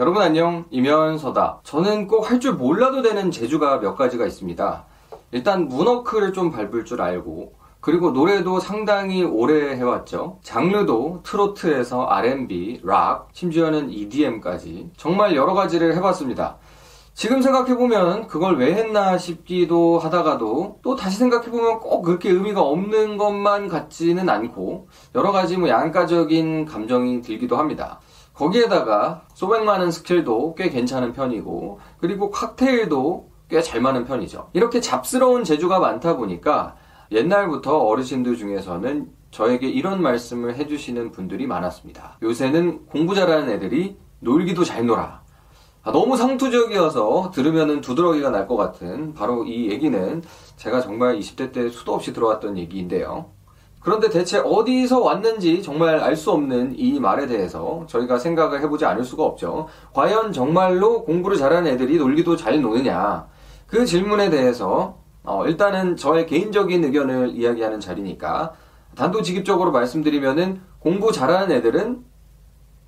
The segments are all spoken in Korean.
여러분 안녕. 이면서다. 저는 꼭 할 줄 몰라도 되는 재주가 몇 가지가 있습니다. 일단 문어크를 좀 밟을 줄 알고 그리고 노래도 상당히 오래 해왔죠. 장르도 트로트에서 R&B, 락, 심지어는 EDM까지 정말 여러 가지를 해봤습니다. 지금 생각해보면 그걸 왜 했나 싶기도 하다가도 또 다시 생각해보면 꼭 그렇게 의미가 없는 것만 같지는 않고 여러 가지 뭐 양가적인 감정이 들기도 합니다. 거기에다가 소백 많은 스킬도 꽤 괜찮은 편이고 그리고 칵테일도 꽤 잘 맞는 편이죠. 이렇게 잡스러운 재주가 많다 보니까 옛날부터 어르신들 중에서는 저에게 이런 말씀을 해주시는 분들이 많았습니다. 요새는 공부 잘하는 애들이 놀기도 잘 놀아. 아, 너무 상투적이어서 들으면 두드러기가 날 것 같은 바로 이 얘기는 제가 정말 20대 때 수도 없이 들어왔던 얘기인데요. 그런데 대체 어디서 왔는지 정말 알 수 없는 이 말에 대해서 저희가 생각을 해보지 않을 수가 없죠. 과연 정말로 공부를 잘하는 애들이 놀기도 잘 노느냐? 그 질문에 대해서 어, 일단은 저의 개인적인 의견을 이야기하는 자리니까 단도직입적으로 말씀드리면은 공부 잘하는 애들은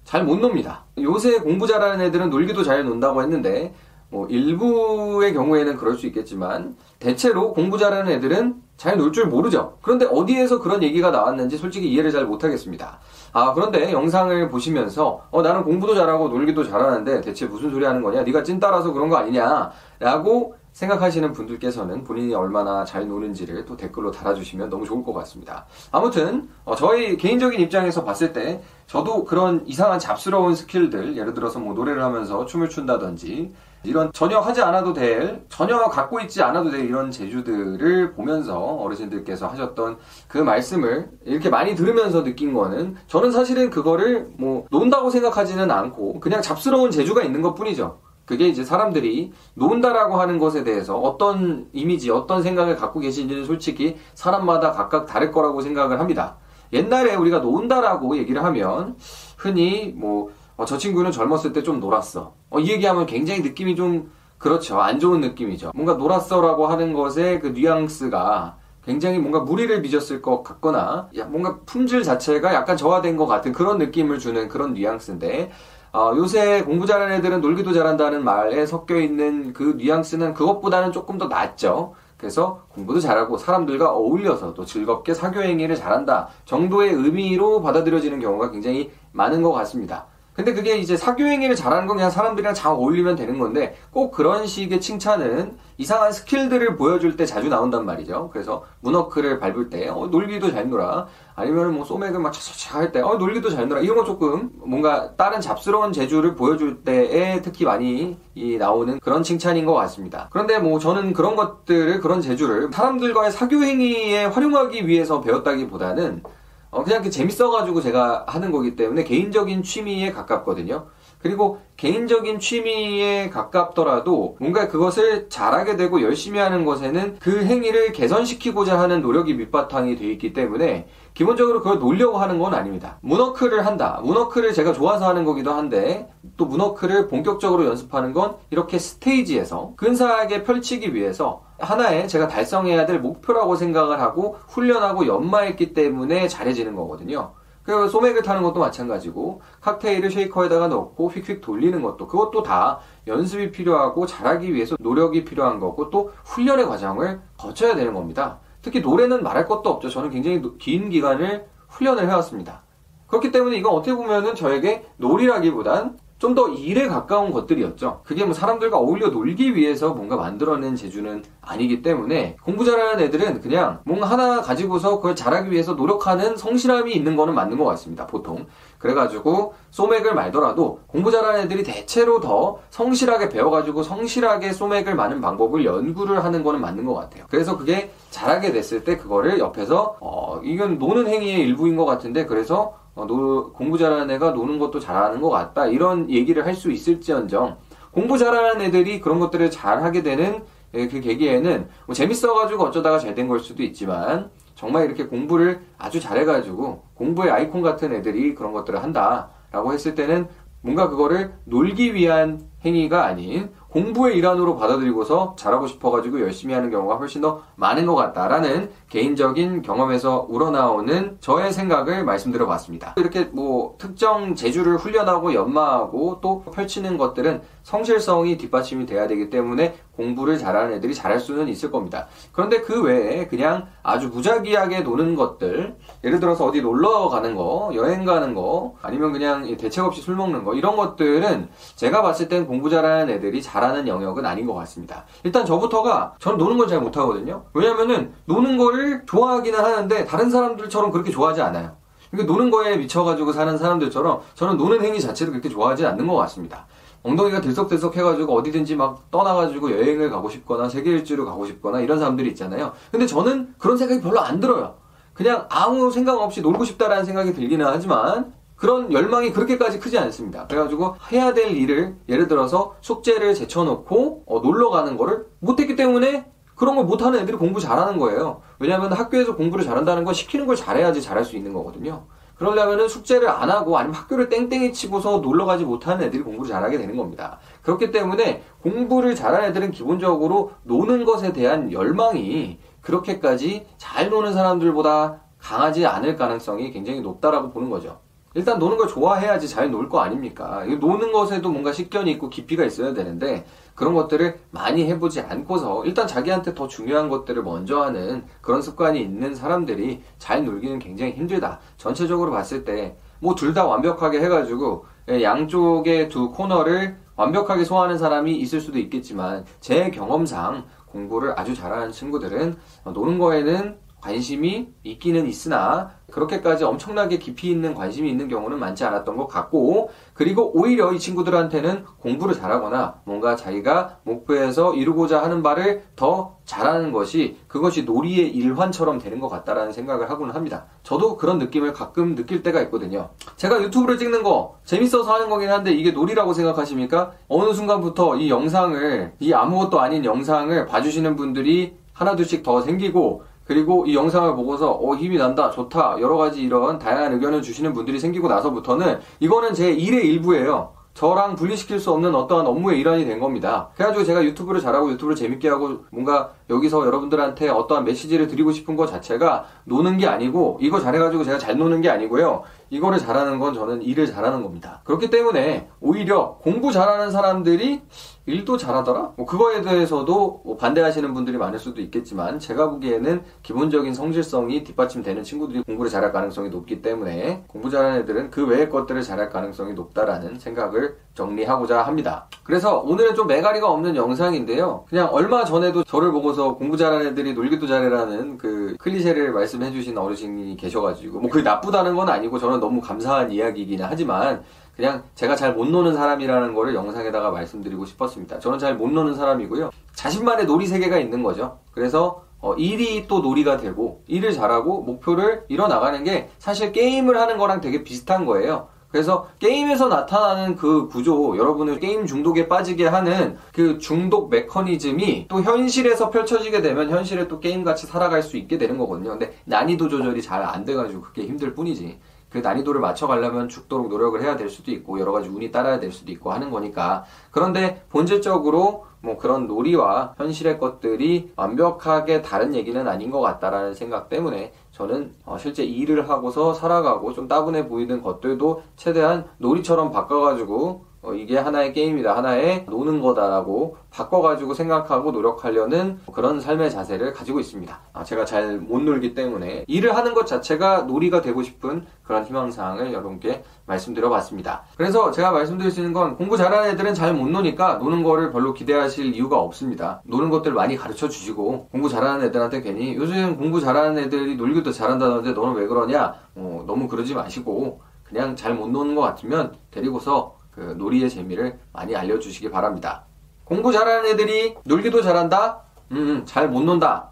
잘 못 놉니다. 요새 공부 잘하는 애들은 놀기도 잘 논다고 했는데 뭐 일부의 경우에는 그럴 수 있겠지만 대체로 공부 잘하는 애들은 잘 놀 줄 모르죠. 그런데 어디에서 그런 얘기가 나왔는지 솔직히 이해를 잘 못하겠습니다. 아 그런데 영상을 보시면서 어 나는 공부도 잘하고 놀기도 잘하는데 대체 무슨 소리 하는 거냐? 네가 찐 따라서 그런 거 아니냐?라고 생각하시는 분들께서는 본인이 얼마나 잘 노는지를 또 댓글로 달아주시면 너무 좋을 것 같습니다. 아무튼 어, 저희 개인적인 입장에서 봤을 때 저도 그런 이상한 잡스러운 스킬들 예를 들어서 뭐 노래를 하면서 춤을 춘다든지 이런 전혀 하지 않아도 될 전혀 갖고 있지 않아도 될 이런 재주들을 보면서 어르신들께서 하셨던 그 말씀을 이렇게 많이 들으면서 느낀 거는 저는 사실은 그거를 뭐 논다고 생각하지는 않고 그냥 잡스러운 재주가 있는 것 뿐이죠. 그게 이제 사람들이 논다라고 하는 것에 대해서 어떤 이미지, 어떤 생각을 갖고 계신지는 솔직히 사람마다 각각 다를 거라고 생각을 합니다. 옛날에 우리가 논다라고 얘기를 하면 흔히 뭐, 어, 저 친구는 젊었을 때 좀 놀았어. 어, 이 얘기하면 굉장히 느낌이 좀 그렇죠. 안 좋은 느낌이죠. 뭔가 놀았어라고 하는 것의 그 뉘앙스가 굉장히 뭔가 무리를 빚었을 것 같거나 뭔가 품질 자체가 약간 저하된 것 같은 그런 느낌을 주는 그런 뉘앙스인데 어, 요새 공부 잘하는 애들은 놀기도 잘한다는 말에 섞여 있는 그 뉘앙스는 그것보다는 조금 더 낫죠. 그래서 공부도 잘하고 사람들과 어울려서 또 즐겁게 사교 행위를 잘한다 정도의 의미로 받아들여지는 경우가 굉장히 많은 것 같습니다. 근데 그게 이제 사교행위를 잘하는 건 그냥 사람들이랑 잘 어울리면 되는 건데 꼭 그런 식의 칭찬은 이상한 스킬들을 보여줄 때 자주 나온단 말이죠. 그래서 문어크를 밟을 때 어, 놀기도 잘 놀아. 아니면 뭐 소맥을 막 차차차 할 때 어, 놀기도 잘 놀아. 이런 건 조금 뭔가 다른 잡스러운 재주를 보여줄 때에 특히 많이 나오는 그런 칭찬인 것 같습니다. 그런데 뭐 저는 그런 것들을 그런 재주를 사람들과의 사교행위에 활용하기 위해서 배웠다기보다는 어, 그냥 재밌어가지고 제가 하는 거기 때문에 개인적인 취미에 가깝거든요. 그리고 개인적인 취미에 가깝더라도 뭔가 그것을 잘하게 되고 열심히 하는 것에는 그 행위를 개선시키고자 하는 노력이 밑바탕이 되어 있기 때문에 기본적으로 그걸 놀려고 하는 건 아닙니다. 문어크를 한다. 문어크를 제가 좋아서 하는 거기도 한데 또 문어크를 본격적으로 연습하는 건 이렇게 스테이지에서 근사하게 펼치기 위해서 하나의 제가 달성해야 될 목표라고 생각을 하고 훈련하고 연마했기 때문에 잘해지는 거거든요. 그 소맥을 타는 것도 마찬가지고 칵테일을 쉐이커에다가 넣고 휙휙 돌리는 것도 그것도 다 연습이 필요하고 잘하기 위해서 노력이 필요한 거고 또 훈련의 과정을 거쳐야 되는 겁니다. 특히 노래는 말할 것도 없죠. 저는 굉장히 긴 기간을 훈련을 해왔습니다. 그렇기 때문에 이건 어떻게 보면은 저에게 놀이라기보단 좀 더 일에 가까운 것들이었죠. 그게 뭐 사람들과 어울려 놀기 위해서 뭔가 만들어낸 재주는 아니기 때문에 공부 잘하는 애들은 그냥 뭔가 하나 가지고서 그걸 잘하기 위해서 노력하는 성실함이 있는 거는 맞는 것 같습니다. 보통. 그래가지고 소맥을 말더라도 공부 잘하는 애들이 대체로 더 성실하게 배워가지고 성실하게 소맥을 많은 방법을 연구를 하는 거는 맞는 것 같아요. 그래서 그게 잘하게 됐을 때 그거를 옆에서 어 이건 노는 행위의 일부인 것 같은데 그래서 어, 노, 공부 잘하는 애가 노는 것도 잘하는 것 같다. 이런 얘기를 할 수 있을지언정 공부 잘하는 애들이 그런 것들을 잘하게 되는 예, 그 계기에는 뭐 재밌어가지고 어쩌다가 잘 된 걸 수도 있지만 정말 이렇게 공부를 아주 잘해가지고 공부의 아이콘 같은 애들이 그런 것들을 한다라고 했을 때는 뭔가 그거를 놀기 위한 행위가 아닌 공부의 일환으로 받아들이고서 잘하고 싶어가지고 열심히 하는 경우가 훨씬 더 많은 것 같다라는 개인적인 경험에서 우러나오는 저의 생각을 말씀드려 봤습니다. 이렇게 뭐 특정 재주를 훈련하고 연마하고 또 펼치는 것들은 성실성이 뒷받침이 돼야 되기 때문에 공부를 잘하는 애들이 잘할 수는 있을 겁니다. 그런데 그 외에 그냥 아주 무작위하게 노는 것들, 예를 들어서 어디 놀러 가는 거, 여행 가는 거, 아니면 그냥 대책 없이 술 먹는 거, 이런 것들은 제가 봤을 땐 공부 잘하는 애들이 잘 하는 영역은 아닌 것 같습니다. 일단 저부터가 저는 노는 걸잘 못하거든요. 왜냐면은 노는 거를 좋아하기는 하는데 다른 사람들처럼 그렇게 좋아하지 않아요. 그러니까 노는 거에 미쳐가지고 사는 사람들처럼 저는 노는 행위 자체를 그렇게 좋아하지 않는 것 같습니다. 엉덩이가 들썩들썩 해가지고 어디든지 막 떠나가지고 여행을 가고 싶거나 세계 일주를 가고 싶거나 이런 사람들이 있잖아요. 근데 저는 그런 생각이 별로 안 들어요. 그냥 아무 생각 없이 놀고 싶다라는 생각이 들기는 하지만 그런 열망이 그렇게까지 크지 않습니다. 그래가지고 해야 될 일을 예를 들어서 숙제를 제쳐놓고 어, 놀러 가는 거를 못했기 때문에 그런 걸 못하는 애들이 공부 잘하는 거예요. 왜냐하면 학교에서 공부를 잘한다는 건 시키는 걸 잘해야지 잘할 수 있는 거거든요. 그러려면은 숙제를 안 하고 아니면 학교를 땡땡이 치고서 놀러 가지 못하는 애들이 공부를 잘하게 되는 겁니다. 그렇기 때문에 공부를 잘하는 애들은 기본적으로 노는 것에 대한 열망이 그렇게까지 잘 노는 사람들보다 강하지 않을 가능성이 굉장히 높다라고 보는 거죠. 일단 노는 걸 좋아해야지 잘 놀 거 아닙니까? 노는 것에도 뭔가 식견이 있고 깊이가 있어야 되는데 그런 것들을 많이 해보지 않고서 일단 자기한테 더 중요한 것들을 먼저 하는 그런 습관이 있는 사람들이 잘 놀기는 굉장히 힘들다. 전체적으로 봤을 때 뭐 둘 다 완벽하게 해가지고 양쪽의 두 코너를 완벽하게 소화하는 사람이 있을 수도 있겠지만 제 경험상 공부를 아주 잘하는 친구들은 노는 거에는 관심이 있기는 있으나 그렇게까지 엄청나게 깊이 있는 관심이 있는 경우는 많지 않았던 것 같고 그리고 오히려 이 친구들한테는 공부를 잘하거나 뭔가 자기가 목표에서 이루고자 하는 바를 더 잘하는 것이 그것이 놀이의 일환처럼 되는 것 같다라는 생각을 하고는 합니다. 저도 그런 느낌을 가끔 느낄 때가 있거든요. 제가 유튜브를 찍는 거 재밌어서 하는 거긴 한데 이게 놀이라고 생각하십니까? 어느 순간부터 이 영상을 이 아무것도 아닌 영상을 봐주시는 분들이 하나둘씩 더 생기고 그리고 이 영상을 보고서 어 힘이 난다 좋다 여러 가지 이런 다양한 의견을 주시는 분들이 생기고 나서부터는 이거는 제 일의 일부예요. 저랑 분리시킬 수 없는 어떠한 업무의 일환이 된 겁니다. 그래가지고 제가 유튜브를 잘하고 유튜브를 재밌게 하고 뭔가 여기서 여러분들한테 어떠한 메시지를 드리고 싶은 것 자체가 노는 게 아니고 이거 잘해가지고 제가 잘 노는 게 아니고요. 이거를 잘하는 건 저는 일을 잘하는 겁니다. 그렇기 때문에 오히려 공부 잘하는 사람들이 일도 잘하더라? 뭐 그거에 대해서도 뭐 반대하시는 분들이 많을 수도 있겠지만 제가 보기에는 기본적인 성실성이 뒷받침되는 친구들이 공부를 잘할 가능성이 높기 때문에 공부 잘하는 애들은 그 외의 것들을 잘할 가능성이 높다라는 생각을 정리하고자 합니다. 그래서 오늘은 좀 매가리가 없는 영상인데요. 그냥 얼마 전에도 저를 보고서 공부 잘하는 애들이 놀기도 잘해라는 그 클리셰를 말씀해주신 어르신이 계셔가지고 뭐 그게 나쁘다는 건 아니고 저는 너무 감사한 이야기이긴 하지만 그냥 제가 잘 못 노는 사람이라는 거를 영상에다가 말씀드리고 싶었습니다. 저는 잘 못 노는 사람이고요. 자신만의 놀이 세계가 있는 거죠. 그래서 어, 일이 또 놀이가 되고 일을 잘하고 목표를 이뤄 나가는 게 사실 게임을 하는 거랑 되게 비슷한 거예요. 그래서 게임에서 나타나는 그 구조, 여러분을 게임 중독에 빠지게 하는 그 중독 메커니즘이 또 현실에서 펼쳐지게 되면 현실에 또 게임같이 살아갈 수 있게 되는 거거든요. 근데 난이도 조절이 잘 안 돼가지고 그게 힘들 뿐이지. 그 난이도를 맞춰가려면 죽도록 노력을 해야 될 수도 있고 여러 가지 운이 따라야 될 수도 있고 하는 거니까 그런데 본질적으로 뭐 그런 놀이와 현실의 것들이 완벽하게 다른 얘기는 아닌 것 같다라는 생각 때문에 저는 어 실제 일을 하고서 살아가고 좀 따분해 보이는 것들도 최대한 놀이처럼 바꿔가지고 어 이게 하나의 게임이다, 하나의 노는 거다라고 바꿔가지고 생각하고 노력하려는 그런 삶의 자세를 가지고 있습니다. 아, 제가 잘 못 놀기 때문에 일을 하는 것 자체가 놀이가 되고 싶은 그런 희망사항을 여러분께 말씀드려봤습니다. 그래서 제가 말씀드릴 수 있는 건 공부 잘하는 애들은 잘 못 노니까 노는 거를 별로 기대하실 이유가 없습니다. 노는 것들 많이 가르쳐 주시고 공부 잘하는 애들한테 괜히 요즘 공부 잘하는 애들이 놀기도 잘한다는데 너는 왜 그러냐? 어, 너무 그러지 마시고 그냥 잘 못 노는 것 같으면 데리고서 그 놀이의 재미를 많이 알려주시기 바랍니다. 공부 잘하는 애들이 놀기도 잘한다? 음, 음잘못 논다.